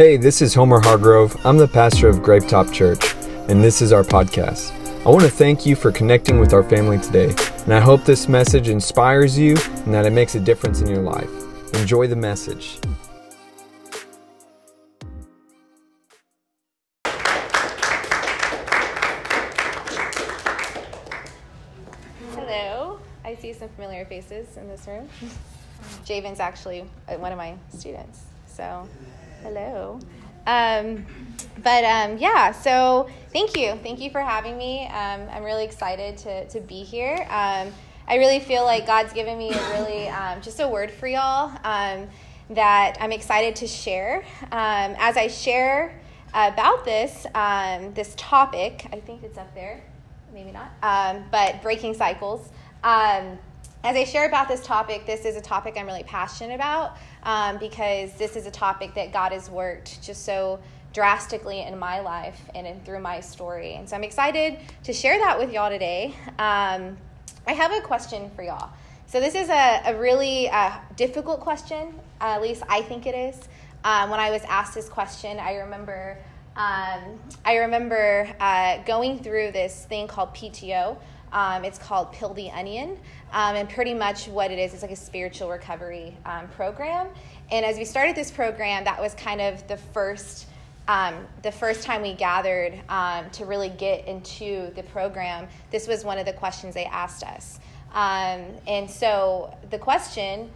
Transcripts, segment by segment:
Hey, this is Homer Hargrove. I'm the pastor of Grapetop Church, and this is our podcast. I want to thank you for connecting with our family today, and I hope this message inspires you and that it makes a difference in your life. Enjoy the message. Hello. I see some familiar faces in this room. Javen's actually uh, one of my students. So, hello. Um, but um, yeah, so thank you. Thank you for having me. Um, I'm really excited to, to be here. Um, I really feel like God's given me a really um, just a word for y'all um, that I'm excited to share. As I share about this this topic, I think it's up there, maybe not, but breaking cycles. As I share about this topic, this is a topic I'm really passionate about um, because this is a topic that God has worked just so drastically in my life and in, through my story. And so I'm excited to share that with y'all today. Um, I have a question for y'all. So, this is a, a really uh, difficult question, uh, at least I think it is. Um, when I was asked this question, I remember. Um, I remember uh, going through this thing called PTO. Um, it's called Peel the Onion. Um, and pretty much what it is, it's like a spiritual recovery um, program. And as we started this program, that was kind of the first. Um, the first time we gathered um, to really get into the program, this was one of the questions they asked us. Um, and so the question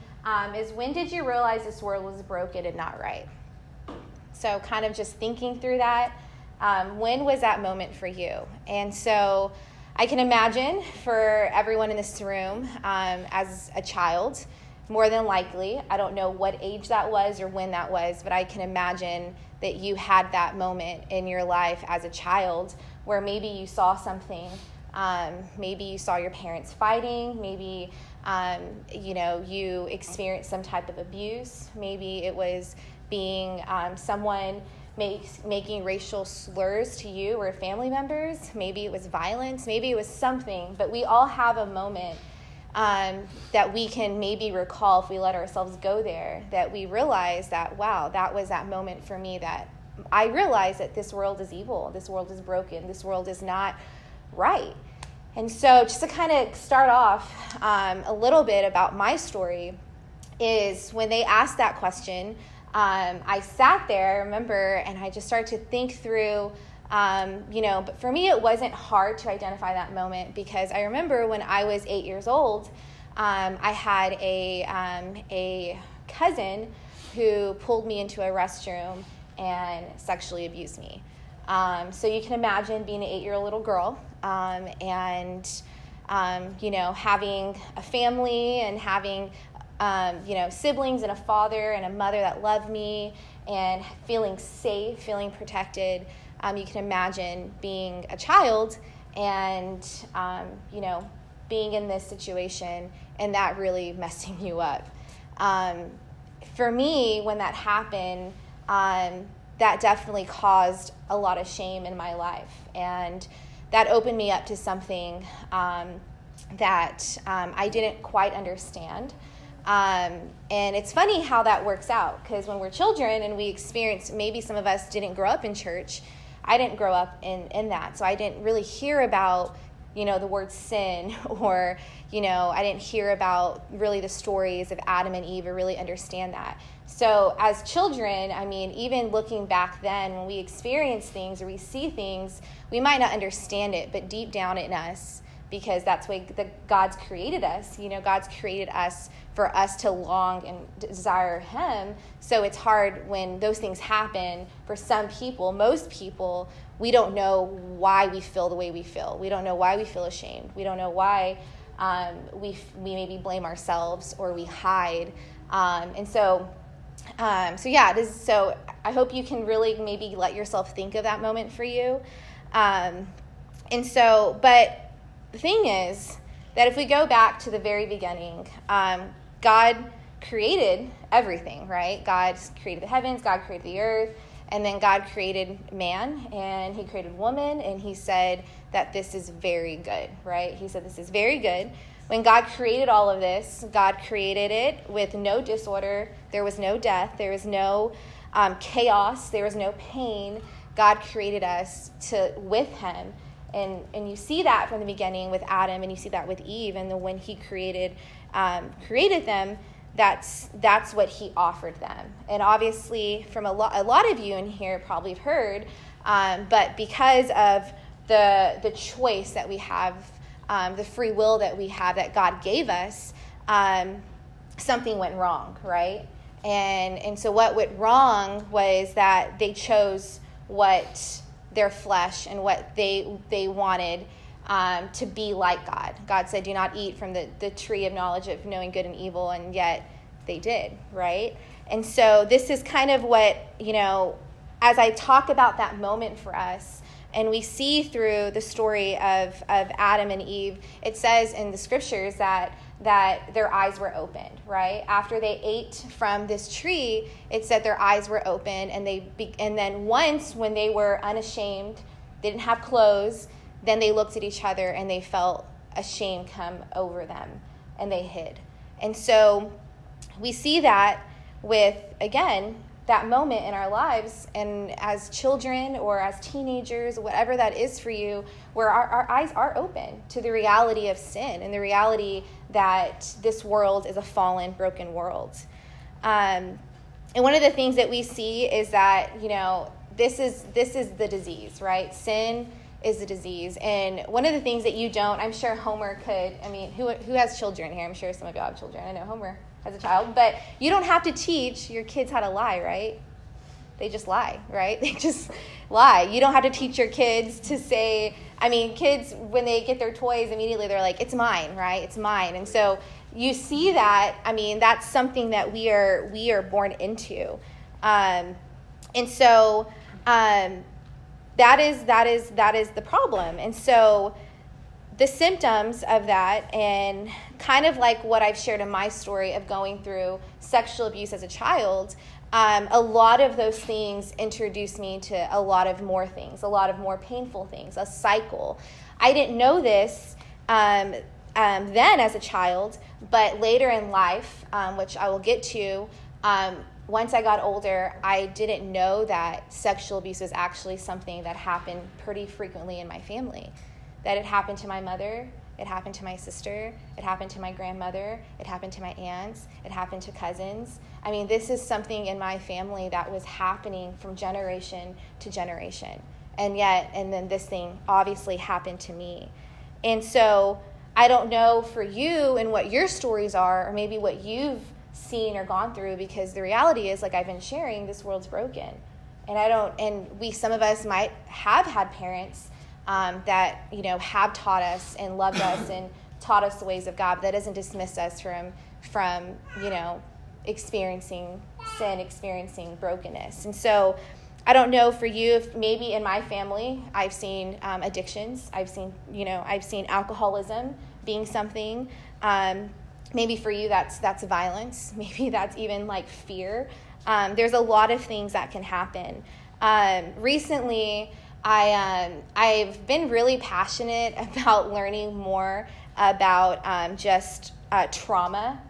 is when did you realize this world was broken and not right? So, kind of just thinking through that. When was that moment for you? And so, I can imagine for everyone in this room um, as a child, more than likely, I don't know what age that was or when that was, but I can imagine that you had that moment in your life as a child where maybe you saw something. Um, maybe you saw your parents fighting. Maybe um, you know you experienced some type of abuse. Maybe it was being um, someone making racial slurs to you or family members. Maybe it was violence. Maybe it was something. But we all have a moment um, that we can maybe recall if we let ourselves go there, that we realize that, wow, that was that moment for me that I realized that this world is evil, this world is broken, this world is not right. And so, just to kind of start off um, a little bit about my story, is when they asked that question, um, I sat there, I remember, and I just started to think through, um, you know, but for me, it wasn't hard to identify that moment because I remember when I was eight years old, um, I had a, um, a cousin who pulled me into a restroom and sexually abused me. Um, so you can imagine being an eight year old little girl um, and, you know, having a family and having um, you know, siblings and a father and a mother that love me and feeling safe, feeling protected. Um, you can imagine being a child and, um, you know, being in this situation and that really messing you up. Um, for me, when that happened, um, that definitely caused a lot of shame in my life. And that opened me up to something um, that I didn't quite understand. Um, and it's funny how that works out because when we're children and we experience, maybe some of us didn't grow up in church. I didn't grow up in, in that. So I didn't really hear about, you know, the word sin or, you know, I didn't hear about really the stories of Adam and Eve or really understand that. So as children, I mean, even looking back then, when we experience things or we see things, we might not understand it, but deep down in us, because that's why the, God's created us. You know, God's created us for us to long and desire Him. So it's hard when those things happen for some people, most people, we don't know why we feel the way we feel. We don't know why we feel ashamed. We don't know why um, we, we maybe blame ourselves or we hide. Um, and so, um, so yeah, this, so I hope you can really maybe let yourself think of that moment for you. Um, and so, but the thing is that if we go back to the very beginning, um, God created everything, right? God created the heavens, God created the earth, and then God created man and he created woman, and he said that this is very good, right? He said this is very good. When God created all of this, God created it with no disorder, there was no death, there was no um, chaos, there was no pain. God created us to with Him. And, and you see that from the beginning with Adam, and you see that with Eve, and then when He created um, created them, that's that's what He offered them. And obviously, from a lot a lot of you in here probably have heard, um, but because of the the choice that we have, um, the free will that we have that God gave us, um, something went wrong, right? And and so what went wrong was that they chose what their flesh and what they they wanted um, to be like God. God said, "Do not eat from the the tree of knowledge of knowing good and evil," and yet they did, right? And so this is kind of what you know. As I talk about that moment for us, and we see through the story of, of Adam and Eve, it says in the scriptures that that their eyes were opened, right? After they ate from this tree, it said their eyes were open and they be, and then once when they were unashamed, they didn't have clothes, then they looked at each other and they felt a shame come over them and they hid. And so we see that with again that moment in our lives and as children or as teenagers whatever that is for you where our, our eyes are open to the reality of sin and the reality that this world is a fallen broken world um, and one of the things that we see is that you know this is this is the disease right sin is the disease and one of the things that you don't i'm sure homer could i mean who, who has children here i'm sure some of y'all have children i know homer has a child, but you don't have to teach your kids how to lie, right? They just lie, right? They just lie. You don't have to teach your kids to say, I mean, kids, when they get their toys, immediately they're like, it's mine, right? It's mine. And so you see that, I mean, that's something that we are, we are born into. Um, and so um, that is, that is, that is the problem. And so the symptoms of that and kind of like what i've shared in my story of going through sexual abuse as a child um, a lot of those things introduced me to a lot of more things a lot of more painful things a cycle. I didn't know this um, um, then as a child but later in life um, which i will get to um, once I got older, I didn't know that sexual abuse was actually something that happened pretty frequently in my family that it happened to my mother, it happened to my sister, it happened to my grandmother, it happened to my aunts, it happened to cousins. I mean, this is something in my family that was happening from generation to generation. And yet, and then this thing obviously happened to me. And so, I don't know for you and what your stories are, or maybe what you've seen or gone through, because the reality is, like I've been sharing, this world's broken. And I don't, and we, some of us might have had parents um, that you know have taught us and loved us and taught us the ways of God. But that doesn't dismiss us from from you know experiencing sin, experiencing brokenness. And so, I don't know for you if maybe in my family I've seen um, addictions. I've seen you know I've seen alcoholism being something. Um, maybe for you that's that's violence. Maybe that's even like fear. Um, there's a lot of things that can happen. Um, recently, I, um, I've been really passionate about learning more about um, just uh, trauma.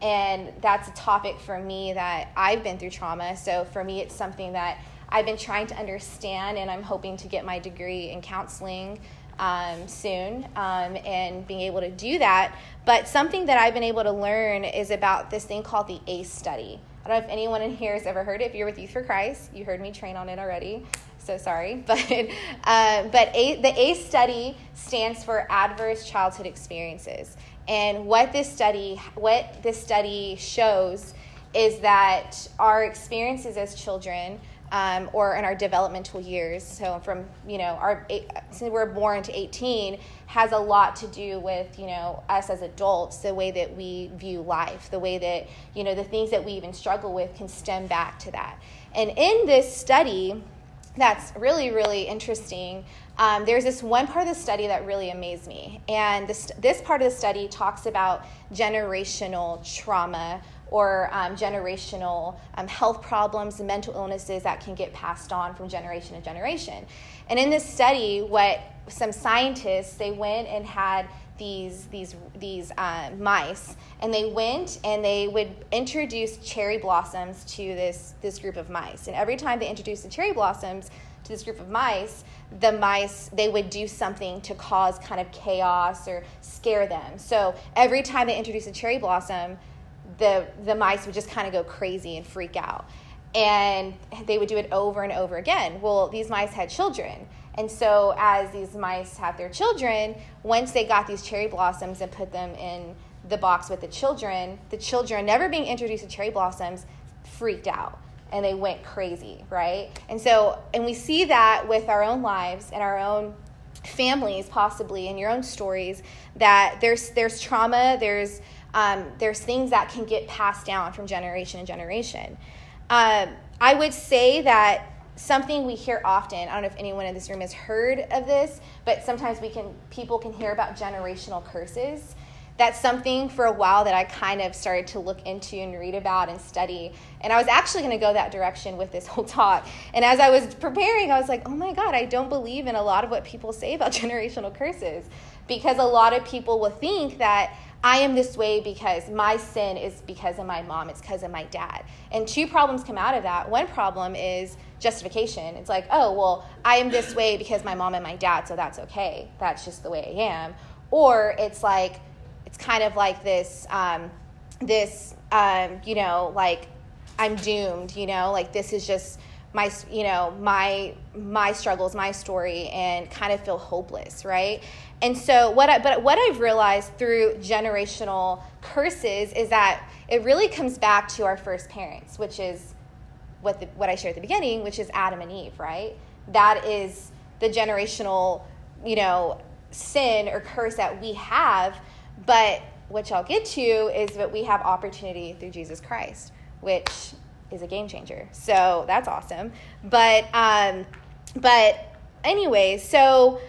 And that's a topic for me that I've been through trauma. So for me, it's something that I've been trying to understand, and I'm hoping to get my degree in counseling um, soon um, and being able to do that. But something that I've been able to learn is about this thing called the ACE study. I don't know if anyone in here has ever heard it. If you're with Youth for Christ, you heard me train on it already so sorry. But, uh, but A, the ACE study stands for Adverse Childhood Experiences. And what this study, what this study shows is that our experiences as children um, or in our developmental years, so from, you know, our, since we're born to 18, has a lot to do with, you know, us as adults, the way that we view life, the way that, you know, the things that we even struggle with can stem back to that. And in this study, that's really, really interesting. Um, there's this one part of the study that really amazed me. And this, this part of the study talks about generational trauma or um, generational um, health problems and mental illnesses that can get passed on from generation to generation. And in this study, what some scientists, they went and had these these these uh, mice, and they went and they would introduce cherry blossoms to this this group of mice. And every time they introduced the cherry blossoms to this group of mice, the mice they would do something to cause kind of chaos or scare them. So every time they introduced a cherry blossom, the the mice would just kind of go crazy and freak out. And they would do it over and over again. Well, these mice had children. And so, as these mice have their children, once they got these cherry blossoms and put them in the box with the children, the children, never being introduced to cherry blossoms, freaked out and they went crazy, right? And so, and we see that with our own lives and our own families, possibly, and your own stories, that there's there's trauma, there's um, there's things that can get passed down from generation to generation. Um, I would say that something we hear often. I don't know if anyone in this room has heard of this, but sometimes we can people can hear about generational curses. That's something for a while that I kind of started to look into and read about and study. And I was actually going to go that direction with this whole talk. And as I was preparing, I was like, "Oh my god, I don't believe in a lot of what people say about generational curses." Because a lot of people will think that I am this way because my sin is because of my mom, it's because of my dad. And two problems come out of that. One problem is justification. It's like, oh, well, I am this way because my mom and my dad, so that's okay. That's just the way I am. Or it's like, it's kind of like this, um, this, um, you know, like I'm doomed. You know, like this is just my, you know, my my struggles, my story, and kind of feel hopeless, right? And so what I, but what I've realized through generational curses is that it really comes back to our first parents, which is what the, what I shared at the beginning, which is Adam and Eve, right? That is the generational, you know, sin or curse that we have, but what y'all get to is that we have opportunity through Jesus Christ, which is a game changer. So that's awesome. But um, but anyways, so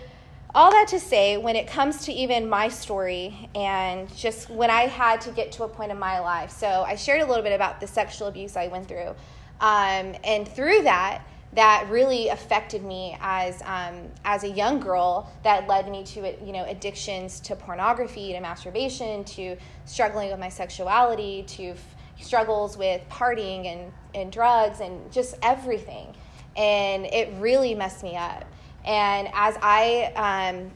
all that to say, when it comes to even my story and just when I had to get to a point in my life, so I shared a little bit about the sexual abuse I went through. Um, and through that, that really affected me as um, as a young girl. That led me to you know addictions to pornography, to masturbation, to struggling with my sexuality, to f- struggles with partying and, and drugs and just everything. And it really messed me up. And as I um,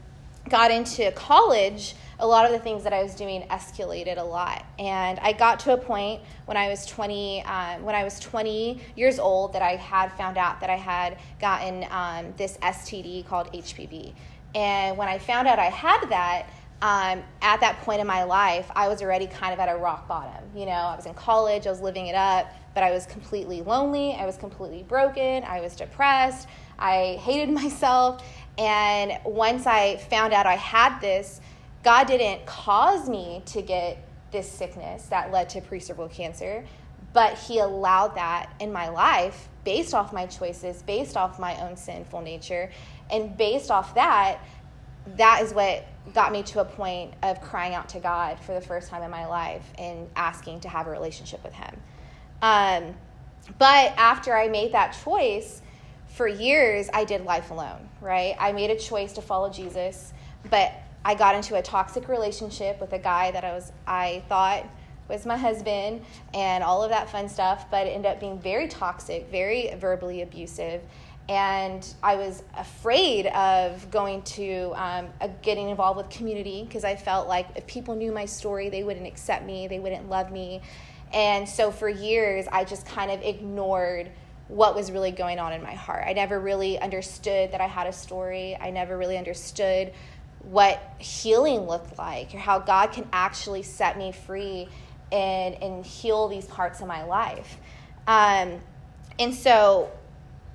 got into college, a lot of the things that I was doing escalated a lot. And I got to a point when I was 20, um, when I was 20 years old, that I had found out that I had gotten um, this STD called HPV. And when I found out I had that, um, at that point in my life, I was already kind of at a rock bottom. You know, I was in college, I was living it up, but I was completely lonely, I was completely broken, I was depressed, I hated myself. And once I found out I had this, God didn't cause me to get this sickness that led to precervical cancer, but He allowed that in my life based off my choices, based off my own sinful nature. And based off that, that is what got me to a point of crying out to God for the first time in my life and asking to have a relationship with Him. Um, but after I made that choice, for years I did life alone, right? I made a choice to follow Jesus, but I got into a toxic relationship with a guy that I was I thought was my husband and all of that fun stuff, but it ended up being very toxic, very verbally abusive. And I was afraid of going to um, getting involved with community because I felt like if people knew my story, they wouldn't accept me, they wouldn't love me. And so for years, I just kind of ignored what was really going on in my heart. I never really understood that I had a story. I never really understood what healing looked like or how God can actually set me free and, and heal these parts of my life. Um, and so,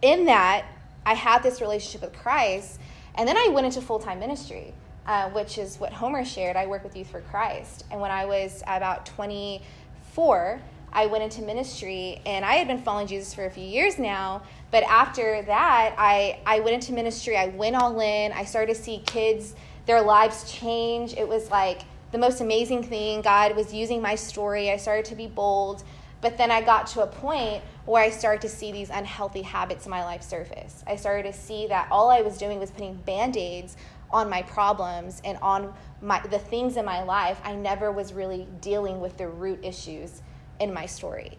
in that, I had this relationship with Christ, and then I went into full time ministry, uh, which is what Homer shared. I work with Youth for Christ. And when I was about 24, I went into ministry, and I had been following Jesus for a few years now. But after that, I, I went into ministry, I went all in, I started to see kids their lives change. It was like the most amazing thing. God was using my story. I started to be bold. But then I got to a point where I started to see these unhealthy habits in my life surface. I started to see that all I was doing was putting band aids on my problems and on my, the things in my life, I never was really dealing with the root issues in my story.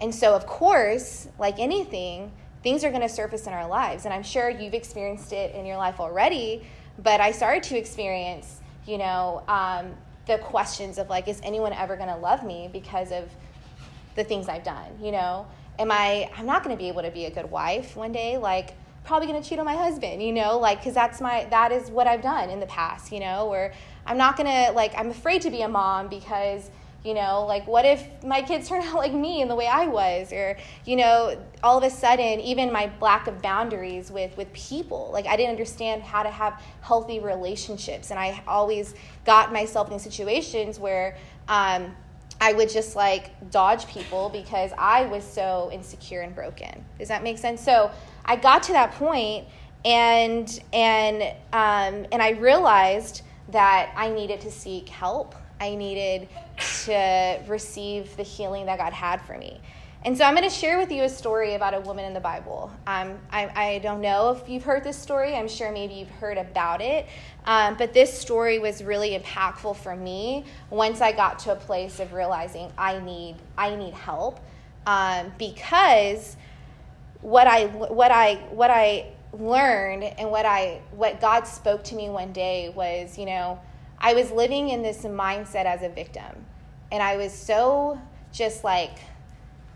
And so, of course, like anything, things are going to surface in our lives. And I'm sure you've experienced it in your life already, but I started to experience, you know, um, the questions of like, is anyone ever going to love me because of the things I've done? You know, am I, I'm not to be able to be a good wife one day. Like, probably to cheat on my husband, you know, like, because that's my, that is what I've done in the past, you know, or I'm not to, like, I'm afraid to be a mom because, you know, like, what if my kids turn out like me in the way I was? Or, you know, all of a sudden, even my lack of boundaries with, with people, like, I didn't understand how to have healthy relationships. And I always got myself in situations where, um, I would just like dodge people because I was so insecure and broken. Does that make sense? So I got to that point and and um, and I realized that I needed to seek help. I needed to receive the healing that God had for me. And so I'm going to share with you a story about a woman in the Bible. Um, I, I, don't know if you've heard this story. I'm sure maybe you've heard about it. Um, but this story was really impactful for me once I got to a place of realizing I need, I need help. Um, because what I, what, I, what I learned and what, I, what God spoke to me one day was, you know, I was living in this mindset as a victim. And I was so just like,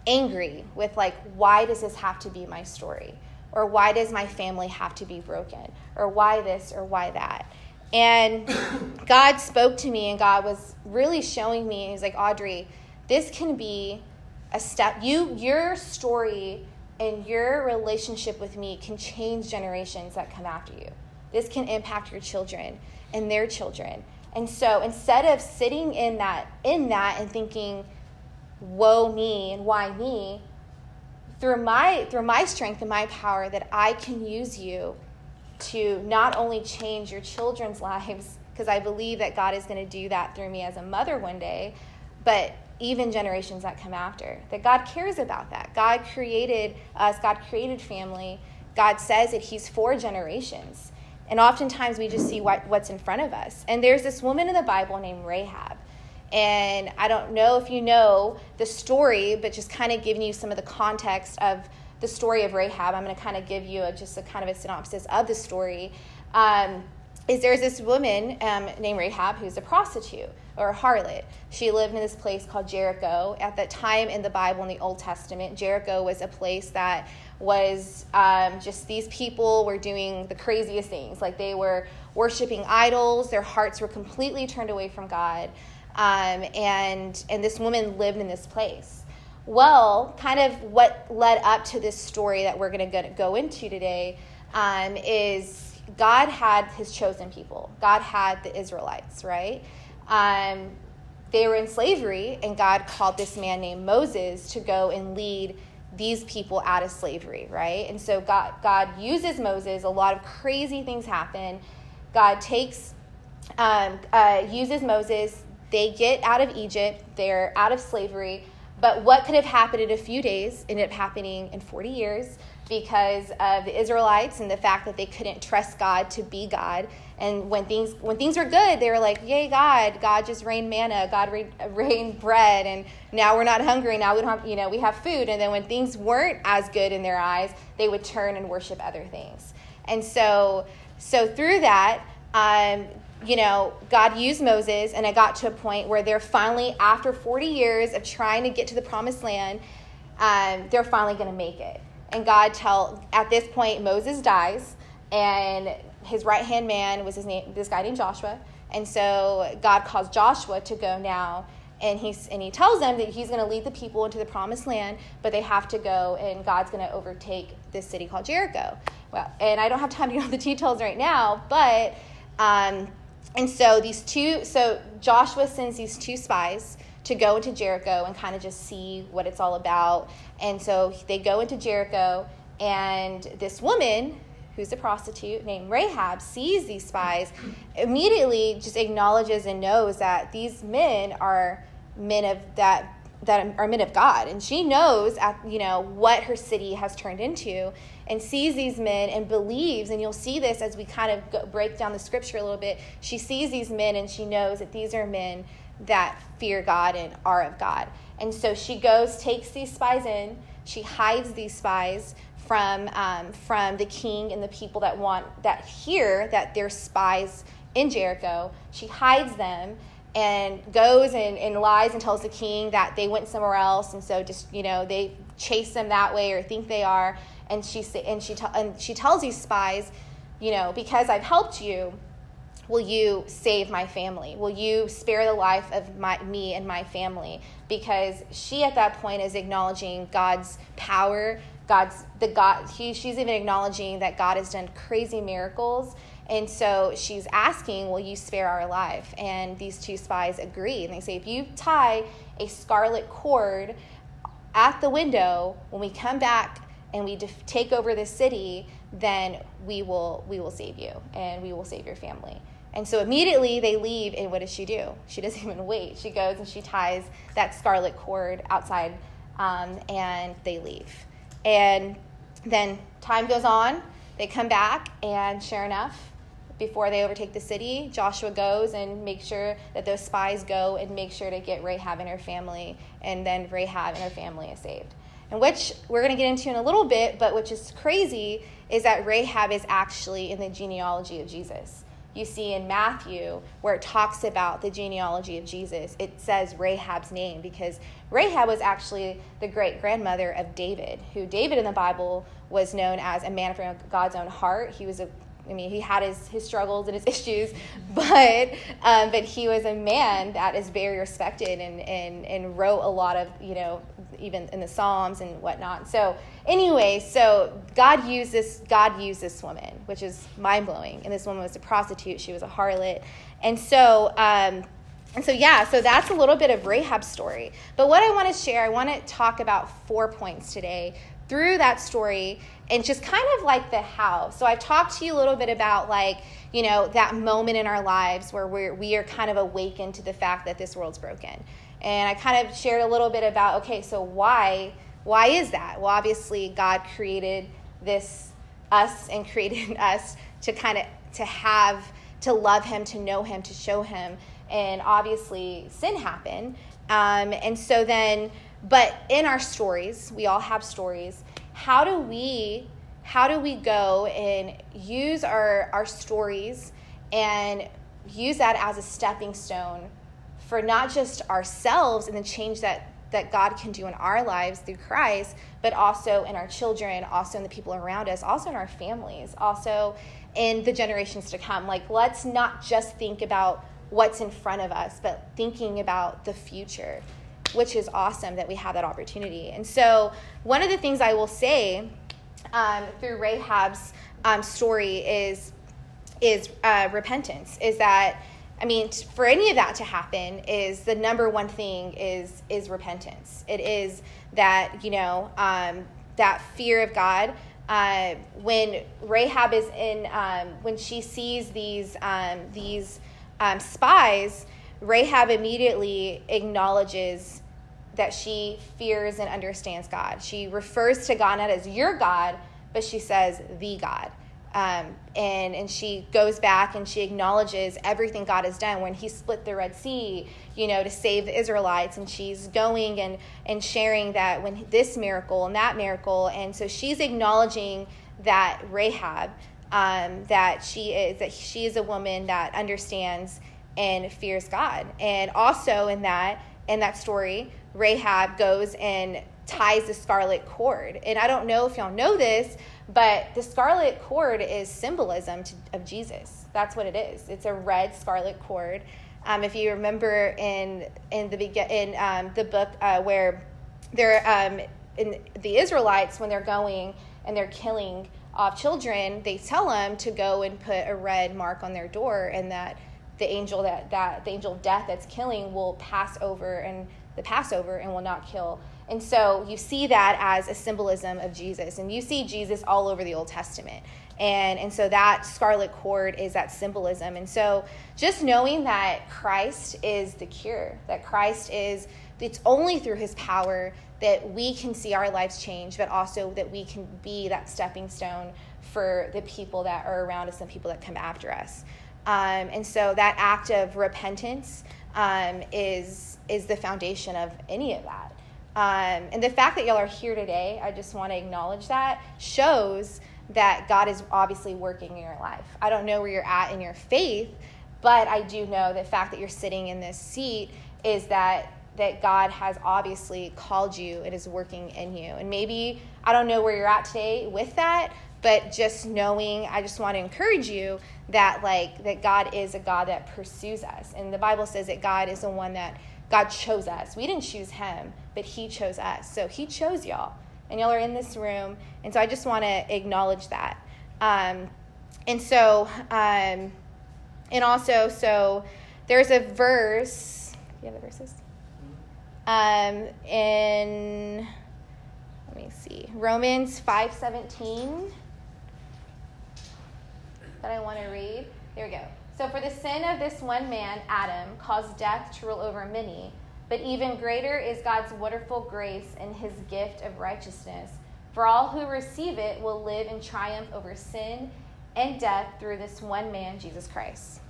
angry with like why does this have to be my story? Or why does my family have to be broken? Or why this or why that? And god spoke to me and god was really showing me he's like audrey this can be a step you your story and your relationship with me can change generations that come after you. This can impact your children and their children. And so instead of sitting in that in that and thinking woe me and why me through my through my strength and my power that I can use you to not only change your children's lives because I believe that God is going to do that through me as a mother one day but even generations that come after that God cares about that. God created us God created family. God says that he's for generations. And oftentimes we just see what, what's in front of us. And there's this woman in the Bible named Rahab and I don't know if you know the story, but just kind of giving you some of the context of the story of Rahab, I'm going to kind of give you a, just a kind of a synopsis of the story. Um, is there's this woman um, named Rahab who's a prostitute or a harlot. She lived in this place called Jericho. At that time in the Bible, in the Old Testament, Jericho was a place that was um, just these people were doing the craziest things. Like they were worshiping idols, their hearts were completely turned away from God. Um, and and this woman lived in this place. Well, kind of what led up to this story that we're going to go into today um, is God had His chosen people. God had the Israelites, right? Um, they were in slavery, and God called this man named Moses to go and lead these people out of slavery, right? And so God, God uses Moses. A lot of crazy things happen. God takes, um, uh, uses Moses they get out of Egypt, they're out of slavery. But what could have happened in a few days ended up happening in 40 years because of the Israelites and the fact that they couldn't trust God to be God. And when things when things were good, they were like, "Yay, God! God just rained manna. God rained bread, and now we're not hungry. Now we don't have, you know, we have food." And then when things weren't as good in their eyes, they would turn and worship other things. And so, so through that, um, you know, God used Moses, and it got to a point where they're finally, after 40 years of trying to get to the promised land, um, they're finally going to make it. And God tell at this point Moses dies, and his right hand man was his name, this guy named Joshua. And so God calls Joshua to go now, and he's and he tells them that he's going to lead the people into the promised land, but they have to go, and God's going to overtake this city called Jericho. Well, and I don't have time to know the details right now, but. Um, and so these two, so Joshua sends these two spies to go into Jericho and kind of just see what it's all about. And so they go into Jericho, and this woman who's a prostitute named Rahab sees these spies, immediately just acknowledges and knows that these men are men of that that are men of God, and she knows, at, you know, what her city has turned into, and sees these men and believes. And you'll see this as we kind of go, break down the scripture a little bit. She sees these men, and she knows that these are men that fear God and are of God. And so she goes, takes these spies in, she hides these spies from um, from the king and the people that want that hear that they're spies in Jericho. She hides them and goes and, and lies and tells the king that they went somewhere else, and so just you know they chase them that way or think they are. And she and she and she tells these spies, you know, because I've helped you, will you save my family? Will you spare the life of my, me and my family? Because she at that point is acknowledging God's power, God's the God. He, she's even acknowledging that God has done crazy miracles and so she's asking, Will you spare our life? And these two spies agree. And they say, If you tie a scarlet cord at the window, when we come back and we def- take over the city, then we will, we will save you and we will save your family. And so immediately they leave, and what does she do? She doesn't even wait. She goes and she ties that scarlet cord outside, um, and they leave. And then time goes on, they come back, and sure enough, before they overtake the city, Joshua goes and makes sure that those spies go and make sure to get Rahab and her family, and then Rahab and her family is saved. And which we're going to get into in a little bit, but which is crazy is that Rahab is actually in the genealogy of Jesus. You see in Matthew, where it talks about the genealogy of Jesus, it says Rahab's name because Rahab was actually the great grandmother of David, who David in the Bible was known as a man after God's own heart. He was a I mean, he had his, his struggles and his issues, but um, but he was a man that is very respected and, and and wrote a lot of you know even in the Psalms and whatnot. So anyway, so God used this God used this woman, which is mind blowing. And this woman was a prostitute; she was a harlot, and so. Um, and so, yeah, so that's a little bit of Rahab's story. But what I want to share, I want to talk about four points today through that story and just kind of like the how. So I've talked to you a little bit about like, you know, that moment in our lives where we're, we are kind of awakened to the fact that this world's broken. And I kind of shared a little bit about, okay, so why, why is that? Well, obviously God created this, us and created us to kind of, to have, to love him, to know him, to show him. And obviously sin happened. Um, and so then, but in our stories, we all have stories. How do we how do we go and use our our stories and use that as a stepping stone for not just ourselves and the change that that God can do in our lives through Christ, but also in our children, also in the people around us, also in our families, also in the generations to come. Like, let's not just think about what's in front of us, but thinking about the future which is awesome that we have that opportunity. And so, one of the things I will say um, through Rahab's um, story is is uh, repentance. Is that I mean, for any of that to happen, is the number one thing is is repentance. It is that you know um, that fear of God. Uh, when Rahab is in, um, when she sees these um, these um, spies, Rahab immediately acknowledges that she fears and understands God. She refers to God not as your God, but she says the God. Um, and and she goes back and she acknowledges everything God has done when He split the Red Sea, you know, to save the Israelites. And she's going and and sharing that when this miracle and that miracle, and so she's acknowledging that Rahab, um, that she is that she is a woman that understands and fears God. And also in that in that story, Rahab goes and ties the scarlet cord. And I don't know if y'all know this, but the scarlet cord is symbolism to, of Jesus. That's what it is. It's a red scarlet cord. Um, if you remember in in the in um, the book uh, where they're um, in the Israelites when they're going and they're killing off children, they tell them to go and put a red mark on their door, and that the angel that, that the angel of death that's killing will pass over and the Passover and will not kill. And so you see that as a symbolism of Jesus. And you see Jesus all over the Old Testament. And, and so that scarlet cord is that symbolism. And so just knowing that Christ is the cure, that Christ is it's only through his power that we can see our lives change, but also that we can be that stepping stone for the people that are around us and people that come after us. Um, and so that act of repentance um, is, is the foundation of any of that. Um, and the fact that y'all are here today, I just want to acknowledge that, shows that God is obviously working in your life. I don't know where you're at in your faith, but I do know the fact that you're sitting in this seat is that that God has obviously called you and is working in you. And maybe I don't know where you're at today with that, but just knowing, I just want to encourage you that like that God is a God that pursues us. And the Bible says that God is the one that God chose us. We didn't choose him, but he chose us. So he chose y'all. And y'all are in this room. And so I just want to acknowledge that. Um, and so, um, and also, so there's a verse. Do you have the verses? Um, in let me see Romans five seventeen that I want to read. There we go. So, for the sin of this one man, Adam, caused death to rule over many, but even greater is God's wonderful grace and his gift of righteousness. For all who receive it will live in triumph over sin and death through this one man, Jesus Christ.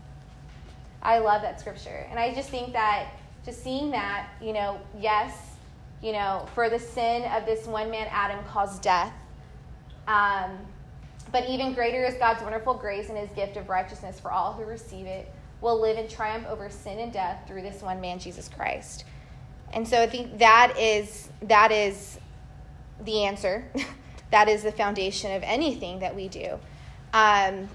I love that scripture. And I just think that, just seeing that, you know, yes, you know, for the sin of this one man, Adam, caused death. Um, but even greater is God's wonderful grace and his gift of righteousness for all who receive it will live in triumph over sin and death through this one man Jesus Christ. And so I think that is that is the answer. that is the foundation of anything that we do. Um,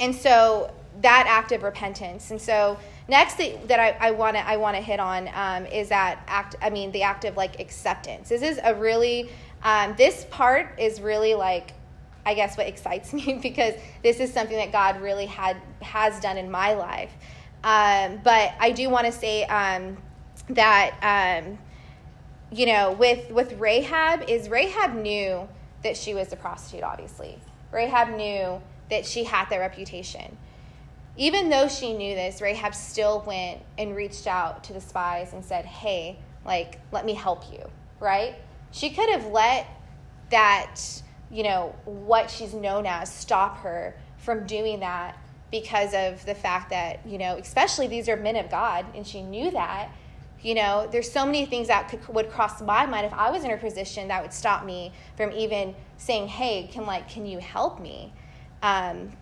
and so that act of repentance. And so next that, that I want to I want to hit on um, is that act. I mean the act of like acceptance. This is a really um, this part is really like I guess what excites me because this is something that God really had has done in my life. Um, but I do want to say um, that um, you know with with Rahab is Rahab knew that she was a prostitute. Obviously, Rahab knew that she had that reputation. Even though she knew this, Rahab still went and reached out to the spies and said, "Hey, like, let me help you." Right? She could have let that you know, what she's known as stop her from doing that because of the fact that, you know, especially these are men of God, and she knew that. You know, there's so many things that could, would cross my mind if I was in her position that would stop me from even saying, "Hey, can like, can you help me?" Um,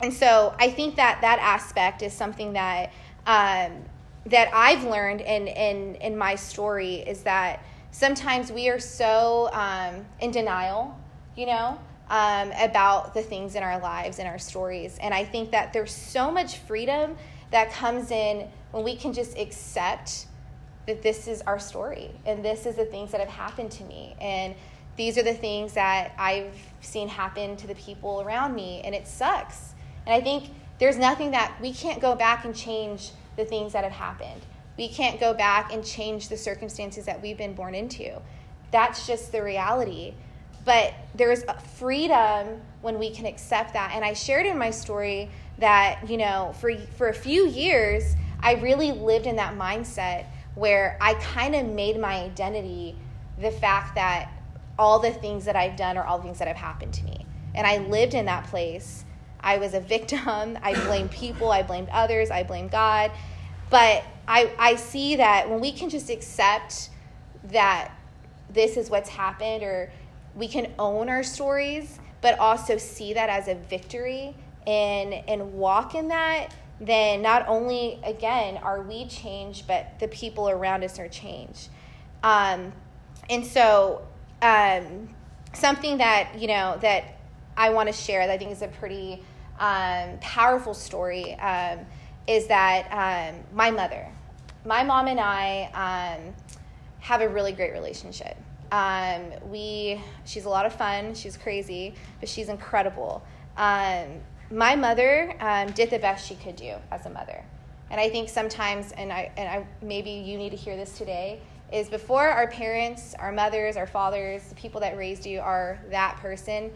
and so I think that that aspect is something that um, that I've learned in in in my story is that sometimes we are so um, in denial you know, um, about the things in our lives and our stories. And I think that there's so much freedom that comes in when we can just accept that this is our story and this is the things that have happened to me. And these are the things that I've seen happen to the people around me, and it sucks. And I think there's nothing that we can't go back and change the things that have happened. We can't go back and change the circumstances that we've been born into. That's just the reality. But there's freedom when we can accept that. And I shared in my story that, you know, for, for a few years, I really lived in that mindset where I kind of made my identity the fact that all the things that I've done or all the things that have happened to me. And I lived in that place. I was a victim. I blamed people. I blamed others. I blamed God. But I, I see that when we can just accept that this is what's happened or we can own our stories, but also see that as a victory and and walk in that, then not only again are we changed, but the people around us are changed. Um, and so um, something that you know that I want to share that I think is a pretty um, powerful story um, is that um, my mother, my mom and I um, have a really great relationship. Um, we, she's a lot of fun. She's crazy, but she's incredible. Um, my mother um, did the best she could do as a mother, and I think sometimes, and I, and I, maybe you need to hear this today, is before our parents, our mothers, our fathers, the people that raised you are that person.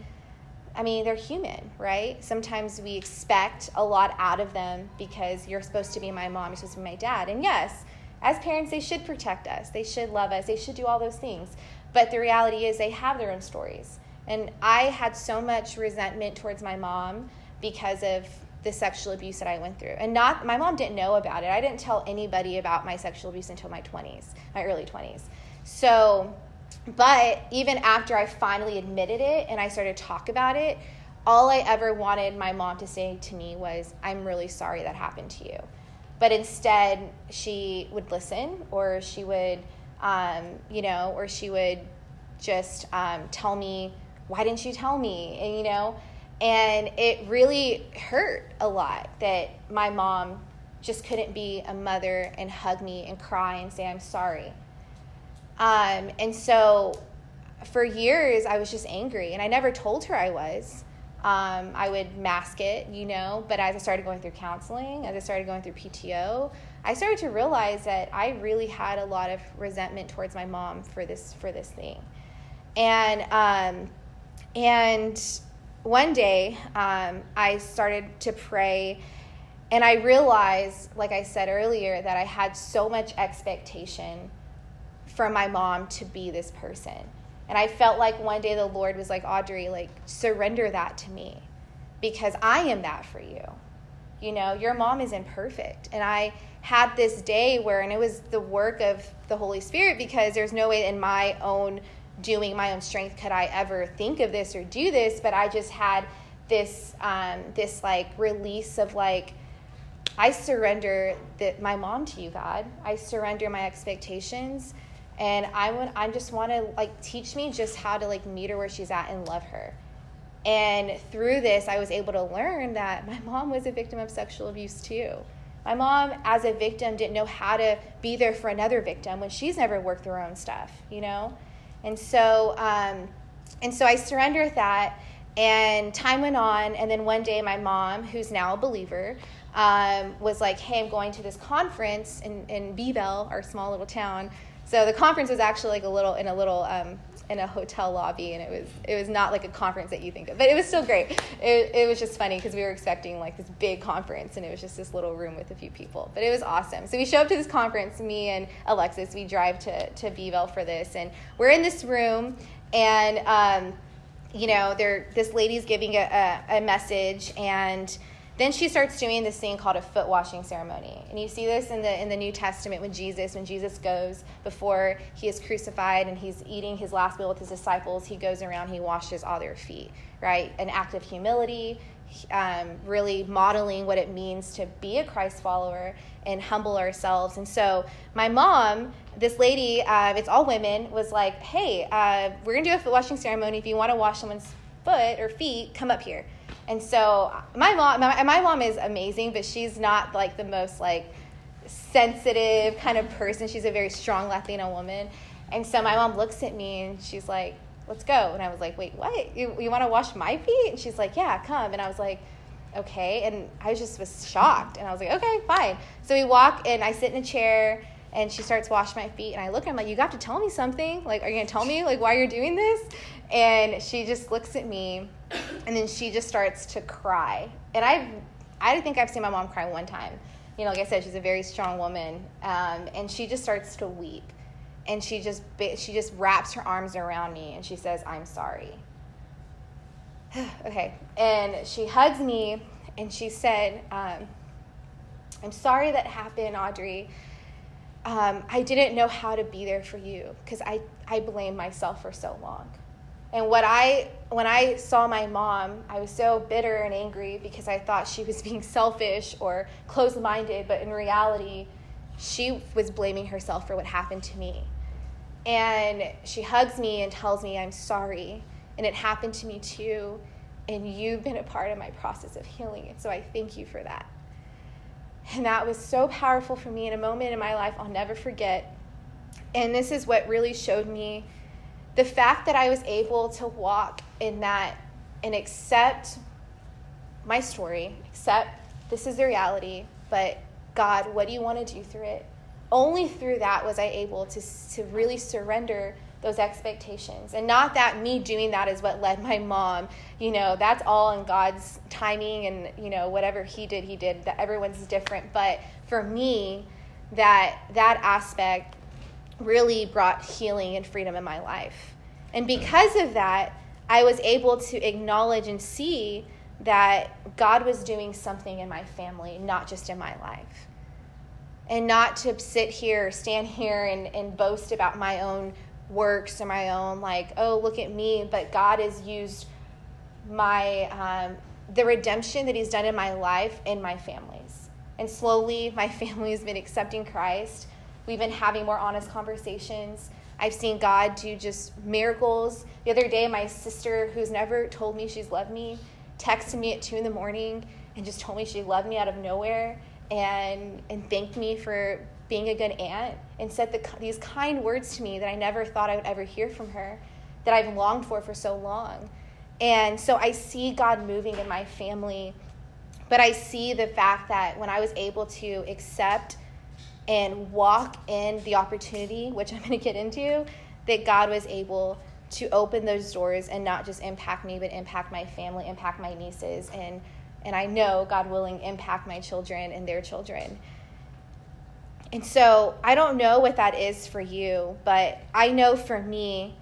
I mean, they're human, right? Sometimes we expect a lot out of them because you're supposed to be my mom, you're supposed to be my dad, and yes, As parents, they should protect us, they should love us, they should do all those things. But the reality is, they have their own stories. And I had so much resentment towards my mom because of the sexual abuse that I went through. And not my mom didn't know about it. I didn't tell anybody about my sexual abuse until my 20s, my early 20s. So, but even after I finally admitted it and I started to talk about it, all I ever wanted my mom to say to me was, I'm really sorry that happened to you. But instead, she would listen or she would, um, you know, or she would just um, tell me, why didn't you tell me? And, you know, and it really hurt a lot that my mom just couldn't be a mother and hug me and cry and say, I'm sorry. Um, and so for years, I was just angry, and I never told her I was. Um, I would mask it, you know, but as I started going through counseling, as I started going through PTO, I started to realize that I really had a lot of resentment towards my mom for this for this thing, and um, and one day um, I started to pray, and I realized, like I said earlier, that I had so much expectation from my mom to be this person. And I felt like one day the Lord was like, Audrey, like, surrender that to me because I am that for you. You know, your mom is imperfect. And I had this day where, and it was the work of the Holy Spirit because there's no way in my own doing my own strength could I ever think of this or do this, but I just had this um, this like release of like I surrender that my mom to you, God. I surrender my expectations, and I would I just want to like teach me just how to like meet her where she's at and love her. And through this, I was able to learn that my mom was a victim of sexual abuse too. My mom, as a victim, didn't know how to be there for another victim when she's never worked through her own stuff, you know? And so, um, and so I surrendered that. And time went on, and then one day, my mom, who's now a believer, um, was like, "Hey, I'm going to this conference in in Beeville, our small little town." So the conference was actually like a little in a little um, in a hotel lobby, and it was it was not like a conference that you think of, but it was still great. It, it was just funny because we were expecting like this big conference, and it was just this little room with a few people, but it was awesome. So we show up to this conference, me and Alexis. We drive to to Beeville for this, and we're in this room, and um, you know, there this lady's giving a, a, a message, and then she starts doing this thing called a foot washing ceremony. And you see this in the in the New Testament with Jesus when Jesus goes before he is crucified and he's eating his last meal with his disciples, he goes around, he washes all their feet, right? An act of humility, um, really modeling what it means to be a Christ follower and humble ourselves. And so my mom, this lady, uh, it's all women, was like, hey, uh, we're going to do a foot washing ceremony. If you want to wash someone's foot or feet, come up here. And so my mom, my, my mom is amazing, but she's not like the most like sensitive kind of person. She's a very strong Latina woman. And so my mom looks at me and she's like, let's go. And I was like, wait, what? You, you want to wash my feet? And she's like, yeah, come. And I was like, okay. And I just was shocked. And I was like, okay, fine. So we walk and I sit in a chair and she starts washing my feet. And I look at her, I'm like, you got to tell me something. Like, are you going to tell me like why you're doing this? And she just looks at me and then she just starts to cry. And I, I think I've seen my mom cry one time. You know, like I said, she's a very strong woman, um, and she just starts to weep, and she just she just wraps her arms around me, and she says, "I'm sorry." okay, and she hugs me, and she said, um, "I'm sorry that happened, Audrey." Um, I didn't know how to be there for you because I, I blamed myself for so long. And what I when I saw my mom, I was so bitter and angry because I thought she was being selfish or closed-minded, but in reality, she was blaming herself for what happened to me. And she hugs me and tells me I'm sorry, and it happened to me too, and you've been a part of my process of healing, and so I thank you for that. And that was so powerful for me in a moment in my life I'll never forget. And this is what really showed me the fact that I was able to walk in that and accept my story, accept this is the reality, but God, what do you want to do through it? Only through that was I able to, to really surrender those expectations. And not that me doing that is what led my mom. You know, that's all in God's timing and, you know, whatever He did, He did. That everyone's different. But for me, that that aspect really brought healing and freedom in my life. And because of that, I was able to acknowledge and see that God was doing something in my family, not just in my life. And not to sit here, stand here, and, and boast about my own works or my own, like, oh, look at me. But God has used my, um, the redemption that He's done in my life in my families. And slowly, my family has been accepting Christ. We've been having more honest conversations. I've seen God do just miracles. The other day, my sister, who's never told me she's loved me, texted me at two in the morning and just told me she loved me out of nowhere and and thanked me for being a good aunt and said the, these kind words to me that I never thought I would ever hear from her, that I've longed for for so long. And so I see God moving in my family, but I see the fact that when I was able to accept and walk in the opportunity, which I'm going to get into, that God was able to open those doors and not just impact me, but impact my family, impact my nieces, and and I know, God willing, impact my children and their children. And so I don't know what that is for you, but I know for me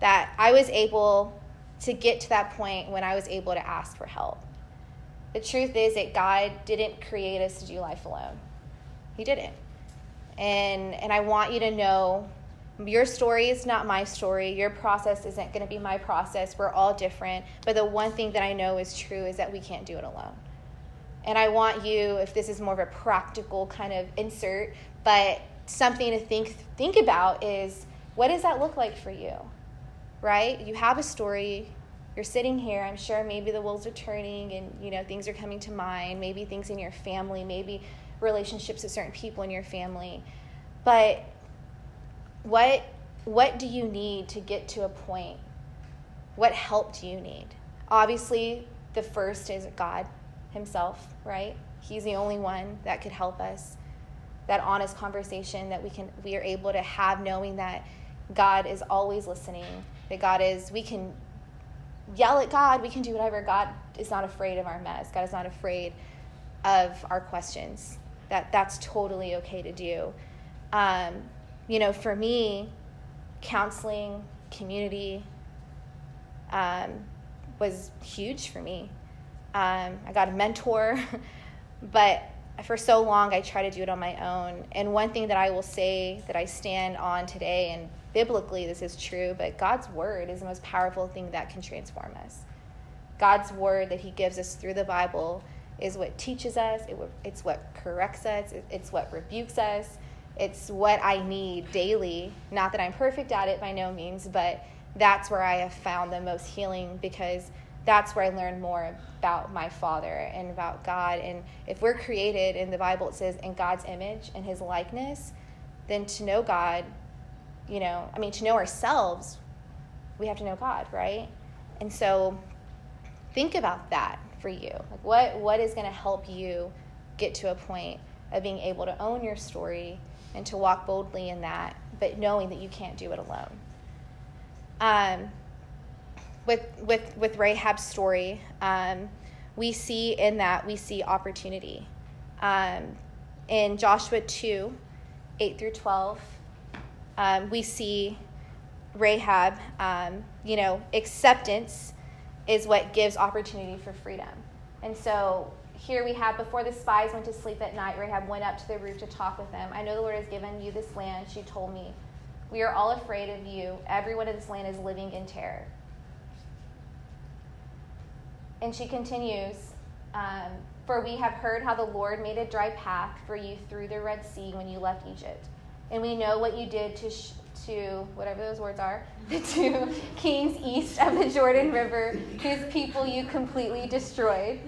that I was able to get to that point when I was able to ask for help. The truth is that God didn't create us to do life alone. He didn't. And and I want you to know your story is not my story. Your process isn't going to be my process. We're all different. But the one thing that I know is true is that we can't do it alone. And I want you, if this is more of a practical kind of insert, but something to think think about is what does that look like for you? Right? You have a story. You're sitting here. I'm sure maybe the wheels are turning and you know things are coming to mind, maybe things in your family, maybe relationships with certain people in your family. But what what do you need to get to a point? What help do you need? Obviously, the first is God himself, right? He's the only one that could help us. That honest conversation that we can we are able to have knowing that God is always listening. That God is we can yell at God, we can do whatever. God is not afraid of our mess. God is not afraid of our questions. That that's totally okay to do. Um, you know, for me, counseling, community um, was huge for me. Um, I got a mentor, but for so long I tried to do it on my own. And one thing that I will say that I stand on today, and biblically this is true, but God's word is the most powerful thing that can transform us. God's word that He gives us through the Bible is what teaches us, it, it's what corrects us, it's what rebukes us, it's what I need daily. Not that I'm perfect at it by no means, but that's where I have found the most healing because that's where I learned more about my Father and about God. And if we're created in the Bible, it says in God's image and His likeness, then to know God, you know, I mean, to know ourselves, we have to know God, right? And so think about that for you. Like, what, what is going to help you get to a point of being able to own your story? and to walk boldly in that, but knowing that you can't do it alone. Um, with, with, with Rahab's story, um, we see in that, we see opportunity. Um, in Joshua 2, 8 through 12, um, we see Rahab, um, you know, acceptance is what gives opportunity for freedom. And so here we have before the spies went to sleep at night, Rahab went up to the roof to talk with them. I know the Lord has given you this land, she told me. We are all afraid of you. Everyone in this land is living in terror. And she continues, um, For we have heard how the Lord made a dry path for you through the Red Sea when you left Egypt. And we know what you did to, sh- to whatever those words are, the two kings east of the Jordan River, whose people you completely destroyed.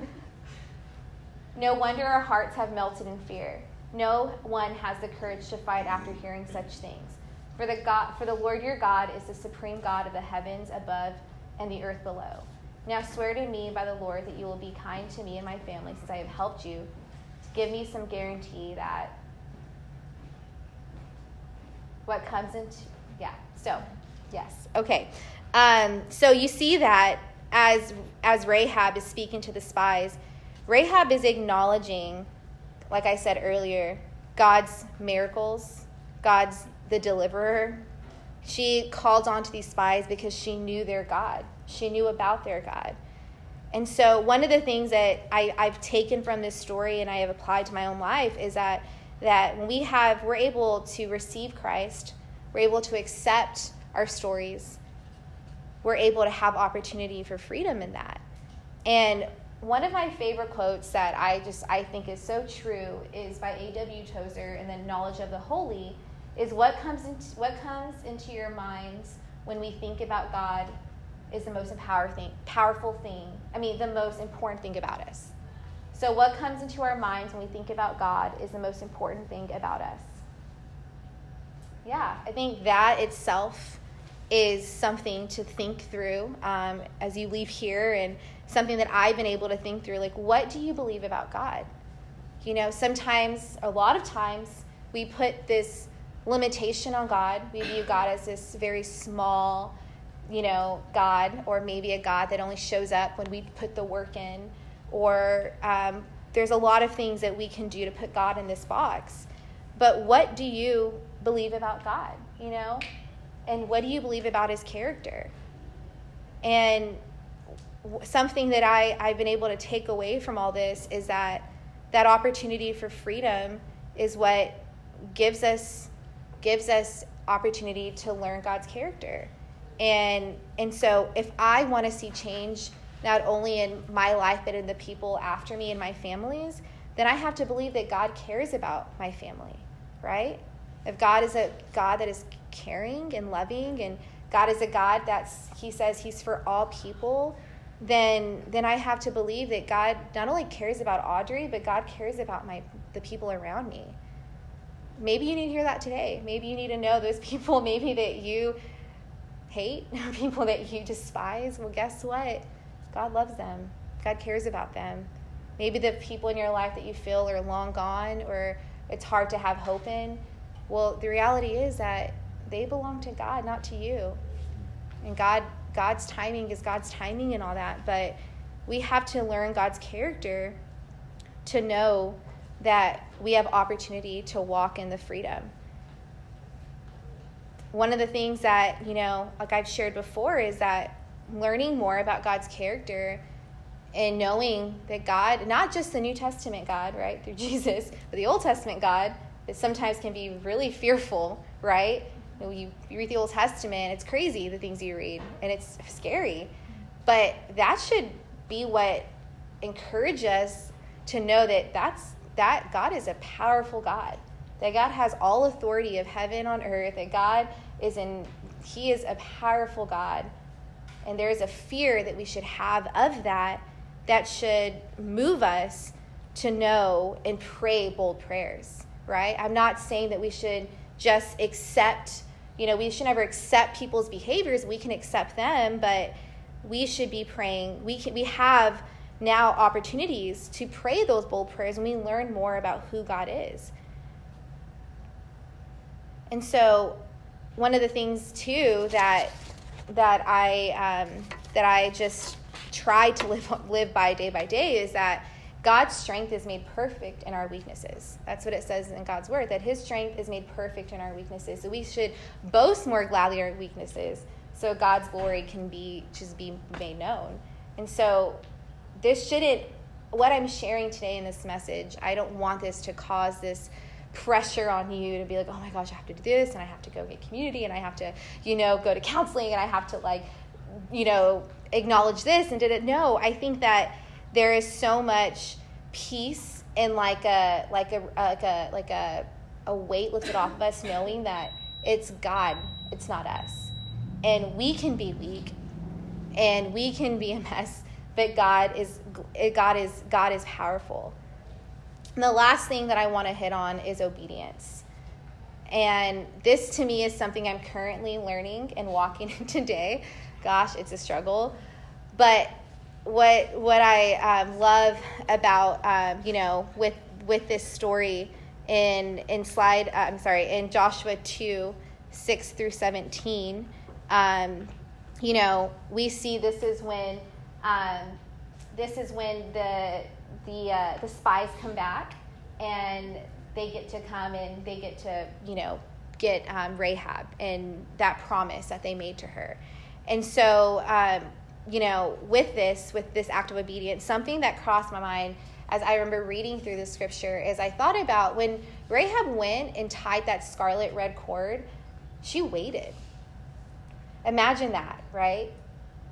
No wonder our hearts have melted in fear. No one has the courage to fight after hearing such things. For the, God, for the Lord your God is the supreme God of the heavens above and the earth below. Now swear to me by the Lord that you will be kind to me and my family since I have helped you. To give me some guarantee that what comes into yeah. So yes, okay. Um, so you see that as as Rahab is speaking to the spies Rahab is acknowledging, like I said earlier, God's miracles, God's the deliverer. She called on to these spies because she knew their God. She knew about their God. And so, one of the things that I, I've taken from this story and I have applied to my own life is that that when we have we're able to receive Christ, we're able to accept our stories, we're able to have opportunity for freedom in that. And one of my favorite quotes that I just I think is so true is by A.W. Tozer in the Knowledge of the Holy is what comes into what comes into your minds when we think about God is the most empower thing, powerful thing. I mean, the most important thing about us. So, what comes into our minds when we think about God is the most important thing about us. Yeah, I think that itself is something to think through um, as you leave here, and something that I've been able to think through. Like, what do you believe about God? You know, sometimes, a lot of times, we put this limitation on God. We view God as this very small, you know, God, or maybe a God that only shows up when we put the work in, or um, there's a lot of things that we can do to put God in this box. But what do you believe about God, you know? And what do you believe about his character? And something that I, I've been able to take away from all this is that that opportunity for freedom is what gives us gives us opportunity to learn God's character. And and so if I want to see change not only in my life but in the people after me and my families, then I have to believe that God cares about my family, right? If God is a God that is caring and loving and God is a God that's he says he's for all people, then then I have to believe that God not only cares about Audrey, but God cares about my the people around me. Maybe you need to hear that today. Maybe you need to know those people maybe that you hate, people that you despise, well, guess what? God loves them. God cares about them. Maybe the people in your life that you feel are long gone or it's hard to have hope in. Well, the reality is that they belong to God, not to you. And God God's timing is God's timing and all that, but we have to learn God's character to know that we have opportunity to walk in the freedom one of the things that, you know, like I've shared before, is that learning more about God's character and knowing that God, not just the New Testament God, right, through Jesus, but the Old Testament God, that sometimes can be really fearful, right? You, know, you, you read the Old Testament, it's crazy the things you read, and it's scary. But that should be what encourages us to know that that's that God is a powerful God. That God has all authority of heaven on earth, that God is in, He is a powerful God. And there is a fear that we should have of that that should move us to know and pray bold prayers, right? I'm not saying that we should just accept, you know, we should never accept people's behaviors. We can accept them, but we should be praying. We can, we have now opportunities to pray those bold prayers and we learn more about who God is. And so one of the things too that that I um, that I just try to live live by day by day is that God's strength is made perfect in our weaknesses. That's what it says in God's word that His strength is made perfect in our weaknesses. So we should boast more gladly our weaknesses, so God's glory can be just be made known. And so this shouldn't. What I'm sharing today in this message, I don't want this to cause this pressure on you to be like, oh my gosh, I have to do this and I have to go get community and I have to, you know, go to counseling and I have to like, you know, acknowledge this and did it. No, I think that there is so much peace and like a like a like a like a a weight lifted off of us knowing that it's God, it's not us. And we can be weak and we can be a mess, but God is God is God is powerful. And the last thing that I want to hit on is obedience. And this to me is something I'm currently learning and walking in today. Gosh, it's a struggle. But what what I um, love about um, you know with with this story in in slide uh, I'm sorry in Joshua two six through seventeen, um, you know we see this is when um, this is when the the uh, the spies come back and they get to come and they get to, you know, get um, Rahab and that promise that they made to her. And so, um, you know, with this, with this act of obedience, something that crossed my mind as I remember reading through the scripture is I thought about when Rahab went and tied that scarlet red cord, she waited. Imagine that, right?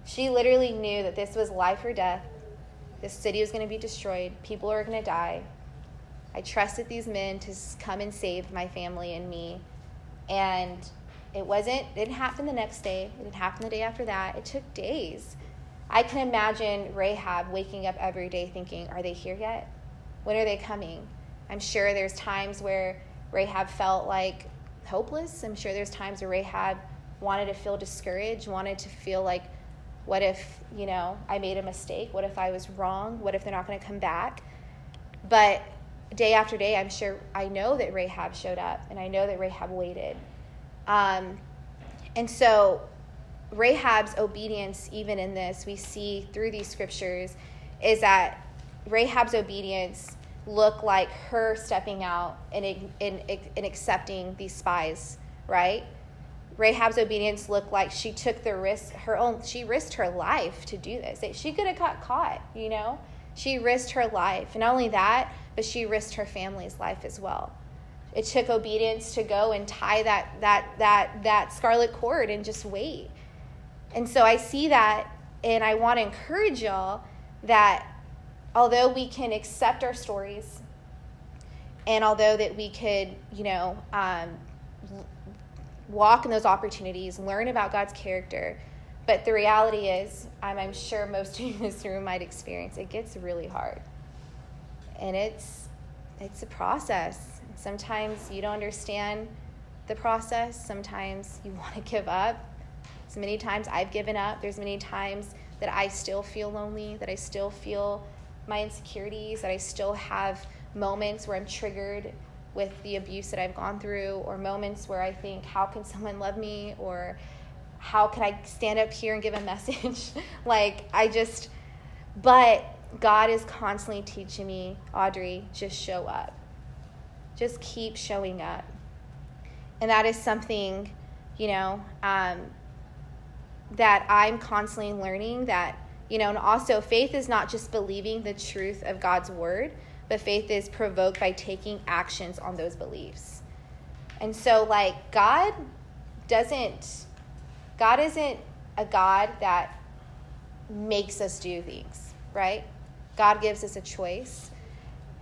She literally knew that this was life or death. This city was going to be destroyed. People were going to die. I trusted these men to come and save my family and me. And it wasn't, it didn't happen the next day. It didn't happen the day after that. It took days. I can imagine Rahab waking up every day thinking, Are they here yet? When are they coming? I'm sure there's times where Rahab felt like hopeless. I'm sure there's times where Rahab wanted to feel discouraged, wanted to feel like, what if, you know, I made a mistake? What if I was wrong? What if they're not going to come back? But day after day, I'm sure I know that Rahab showed up and I know that Rahab waited. Um, and so, Rahab's obedience, even in this, we see through these scriptures, is that Rahab's obedience looked like her stepping out and, and, and accepting these spies, right? Rahab's obedience looked like she took the risk, her own, she risked her life to do this. She could have got caught, you know? She risked her life. And not only that, but she risked her family's life as well. It took obedience to go and tie that, that, that, that scarlet cord and just wait. And so I see that, and I want to encourage y'all that although we can accept our stories, and although that we could, you know, um, walk in those opportunities, learn about God's character. But the reality is, I'm, I'm sure most of you in this room might experience it gets really hard. And it's it's a process. Sometimes you don't understand the process. Sometimes you want to give up. So many times I've given up. There's many times that I still feel lonely, that I still feel my insecurities, that I still have moments where I'm triggered with the abuse that I've gone through, or moments where I think, how can someone love me? Or how can I stand up here and give a message? like, I just, but God is constantly teaching me, Audrey, just show up. Just keep showing up. And that is something, you know, um, that I'm constantly learning that, you know, and also faith is not just believing the truth of God's word, but faith is provoked by taking actions on those beliefs. And so, like, God doesn't, God isn't a God that makes us do things, right? God gives us a choice.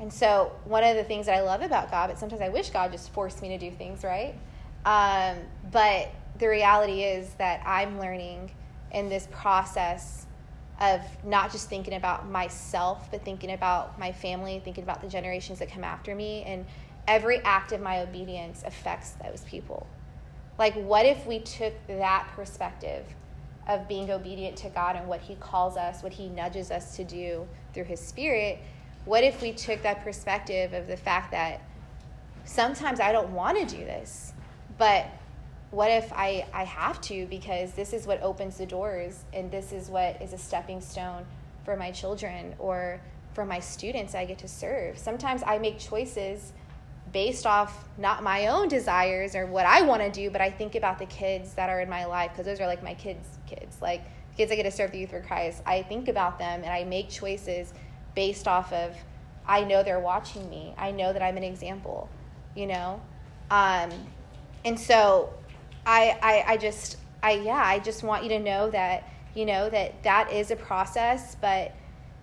And so, one of the things that I love about God, but sometimes I wish God just forced me to do things, right? Um, but the reality is that I'm learning in this process of not just thinking about myself, but thinking about my family, thinking about the generations that come after me. And every act of my obedience affects those people. Like, what if we took that perspective of being obedient to God and what He calls us, what He nudges us to do through His Spirit? What if we took that perspective of the fact that sometimes I don't want to do this, but what if I, I have to because this is what opens the doors and this is what is a stepping stone for my children or for my students I get to serve. Sometimes I make choices based off not my own desires or what I want to do, but I think about the kids that are in my life because those are like my kids' kids. Like kids I get to serve the youth for Christ. I think about them and I make choices based off of I know they're watching me. I know that I'm an example, you know? Um, and so I, I, I just, I, yeah, I just want you to know that, you know, that that is a process, but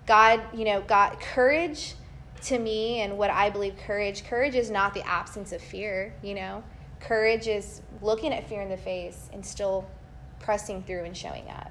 God, you know, got courage to me and what I believe courage, courage is not the absence of fear, you know, courage is looking at fear in the face and still pressing through and showing up.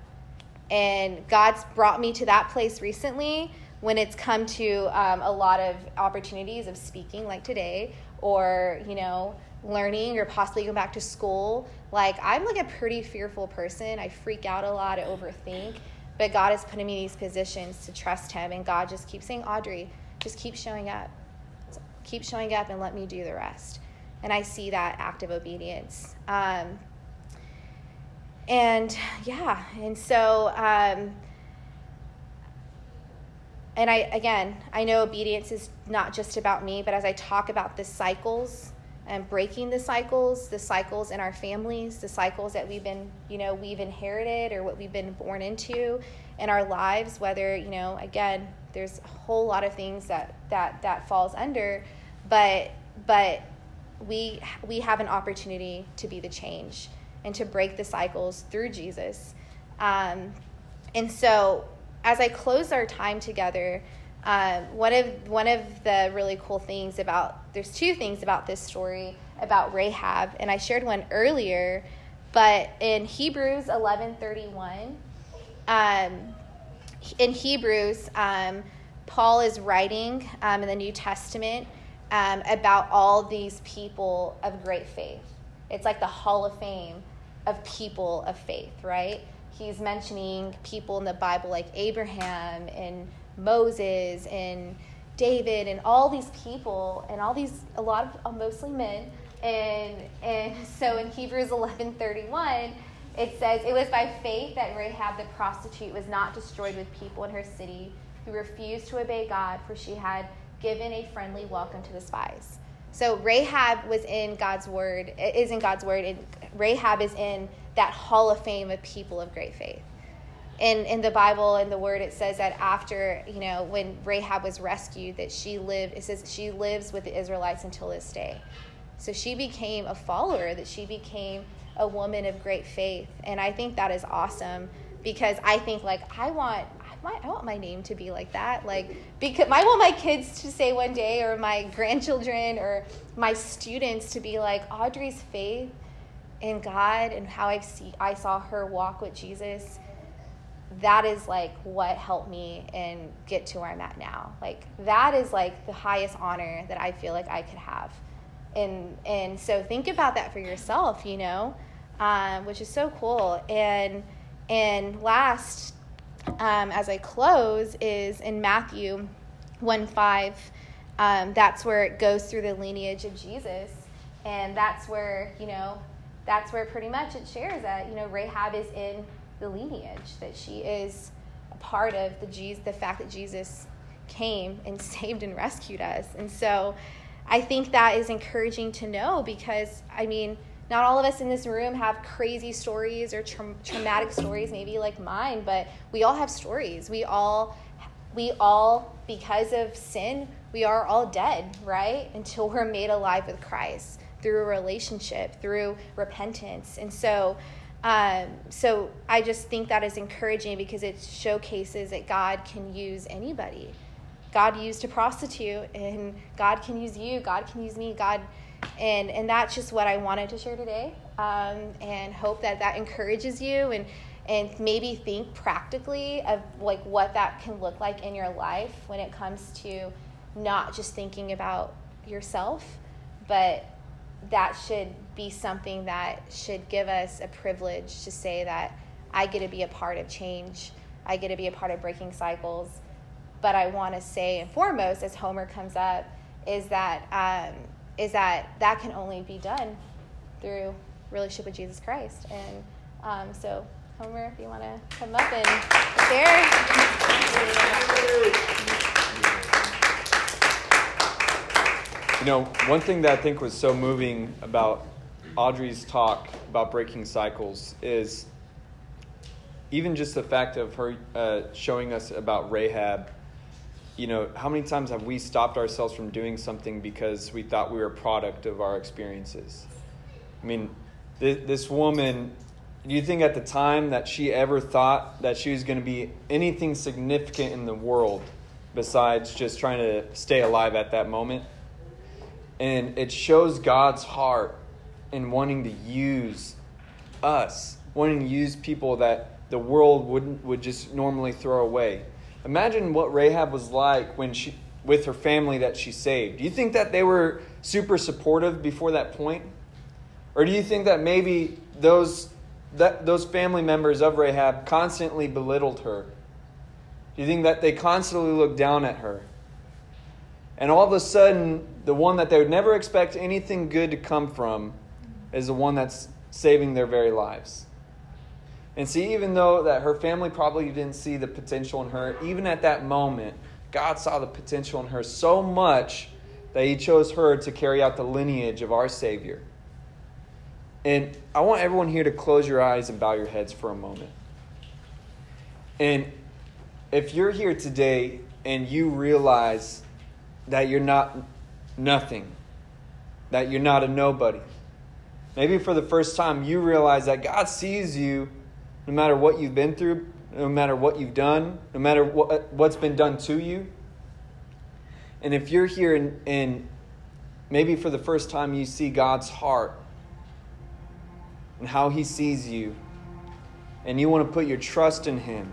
And God's brought me to that place recently when it's come to um, a lot of opportunities of speaking, like today, or, you know, learning or possibly going back to school. Like, I'm like a pretty fearful person. I freak out a lot, I overthink. But God is putting me in these positions to trust Him. And God just keeps saying, Audrey, just keep showing up. Keep showing up and let me do the rest. And I see that active obedience. Um, and yeah, and so, um, and I again, I know obedience is not just about me, but as I talk about the cycles and breaking the cycles, the cycles in our families, the cycles that we've been, you know, we've inherited or what we've been born into in our lives, whether, you know, again, there's a whole lot of things that that that falls under, but but we we have an opportunity to be the change and to break the cycles through Jesus. Um, and so, as I close our time together, um, one of one of the really cool things about there's two things about this story about Rahab, and I shared one earlier, but in Hebrews 11:31, um, in Hebrews, um, Paul is writing um, in the New Testament um, about all these people of great faith. It's like the Hall of Fame of people of faith, right? He's mentioning people in the Bible like Abraham and Moses and David and all these people and all these a lot of uh, mostly men and and so in Hebrews 11:31 it says it was by faith that Rahab the prostitute was not destroyed with people in her city who refused to obey God for she had given a friendly welcome to the spies. So Rahab was in God's word, is in God's word, and Rahab is in that hall of fame of people of great faith. In, in the Bible and the word, it says that after, you know, when Rahab was rescued, that she lived, it says she lives with the Israelites until this day. So she became a follower, that she became a woman of great faith. And I think that is awesome because I think, like, I want, my, I want my name to be like that. Like, because I want my kids to say one day, or my grandchildren, or my students to be like Audrey's faith in God and how I see I saw her walk with Jesus. That is like what helped me and get to where I'm at now. Like that is like the highest honor that I feel like I could have, and and so think about that for yourself. You know, um, which is so cool. And and last um, as I close is in Matthew 1 5. Um, that's where it goes through the lineage of Jesus. And that's where, you know, that's where pretty much it shares that, you know, Rahab is in the lineage, that she is a part of the, Jesus, the fact that Jesus came and saved and rescued us. And so I think that is encouraging to know because, I mean, not all of us in this room have crazy stories or tra- traumatic stories, maybe like mine, but we all have stories. We all, we all, because of sin, we are all dead, right? Until we're made alive with Christ through a relationship, through repentance. And so, um, so I just think that is encouraging because it showcases that God can use anybody. God used a prostitute, and God can use you. God can use me. God and and that's just what I wanted to share today. Um, and hope that that encourages you and and maybe think practically of like what that can look like in your life when it comes to not just thinking about yourself, but that should be something that should give us a privilege to say that I get to be a part of change. I get to be a part of breaking cycles. But I want to say, and foremost, as Homer comes up, is that um, is that that can only be done through relationship with Jesus Christ. And um, so, Homer, if you want to come up and share. You know, one thing that I think was so moving about Audrey's talk about breaking cycles is even just the fact of her uh, showing us about Rahab you know, how many times have we stopped ourselves from doing something because we thought we were a product of our experiences? I mean, th- this woman, do you think at the time that she ever thought that she was going to be anything significant in the world besides just trying to stay alive at that moment? And it shows God's heart in wanting to use us, wanting to use people that the world wouldn't would just normally throw away. Imagine what Rahab was like when she with her family that she saved. Do you think that they were super supportive before that point? Or do you think that maybe those that those family members of Rahab constantly belittled her? Do you think that they constantly looked down at her? And all of a sudden, the one that they would never expect anything good to come from is the one that's saving their very lives. And see, even though that her family probably didn't see the potential in her, even at that moment, God saw the potential in her so much that He chose her to carry out the lineage of our Savior. And I want everyone here to close your eyes and bow your heads for a moment. And if you're here today and you realize that you're not nothing, that you're not a nobody, maybe for the first time you realize that God sees you no matter what you've been through, no matter what you've done, no matter what, what's been done to you. And if you're here and, and maybe for the first time you see God's heart and how He sees you, and you want to put your trust in Him,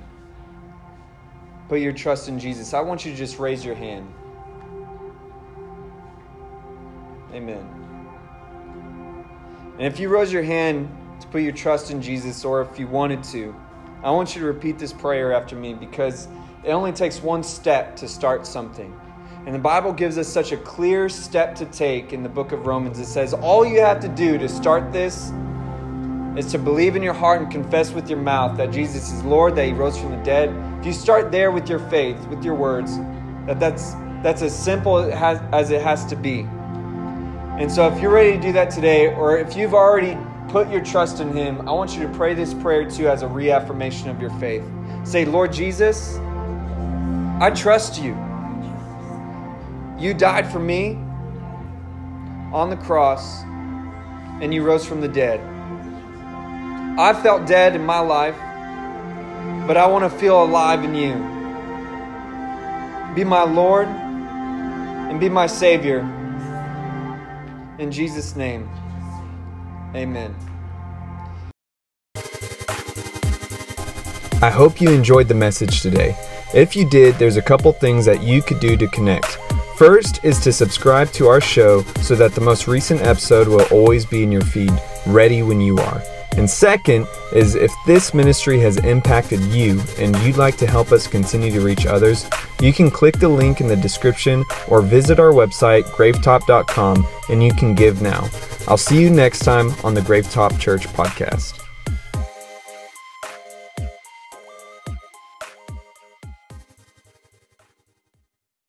put your trust in Jesus, I want you to just raise your hand. Amen. And if you rose your hand to put your trust in Jesus, or if you wanted to, I want you to repeat this prayer after me because it only takes one step to start something. And the Bible gives us such a clear step to take in the book of Romans. It says, All you have to do to start this is to believe in your heart and confess with your mouth that Jesus is Lord, that He rose from the dead. If you start there with your faith, with your words, that that's, that's as simple as it has to be. And so, if you're ready to do that today, or if you've already put your trust in Him, I want you to pray this prayer too as a reaffirmation of your faith. Say, Lord Jesus, I trust you. You died for me on the cross, and you rose from the dead. I felt dead in my life, but I want to feel alive in you. Be my Lord and be my Savior. In Jesus' name, amen. I hope you enjoyed the message today. If you did, there's a couple things that you could do to connect. First is to subscribe to our show so that the most recent episode will always be in your feed, ready when you are. And second is if this ministry has impacted you and you'd like to help us continue to reach others, you can click the link in the description or visit our website, gravetop.com, and you can give now. I'll see you next time on the Gravetop Church podcast.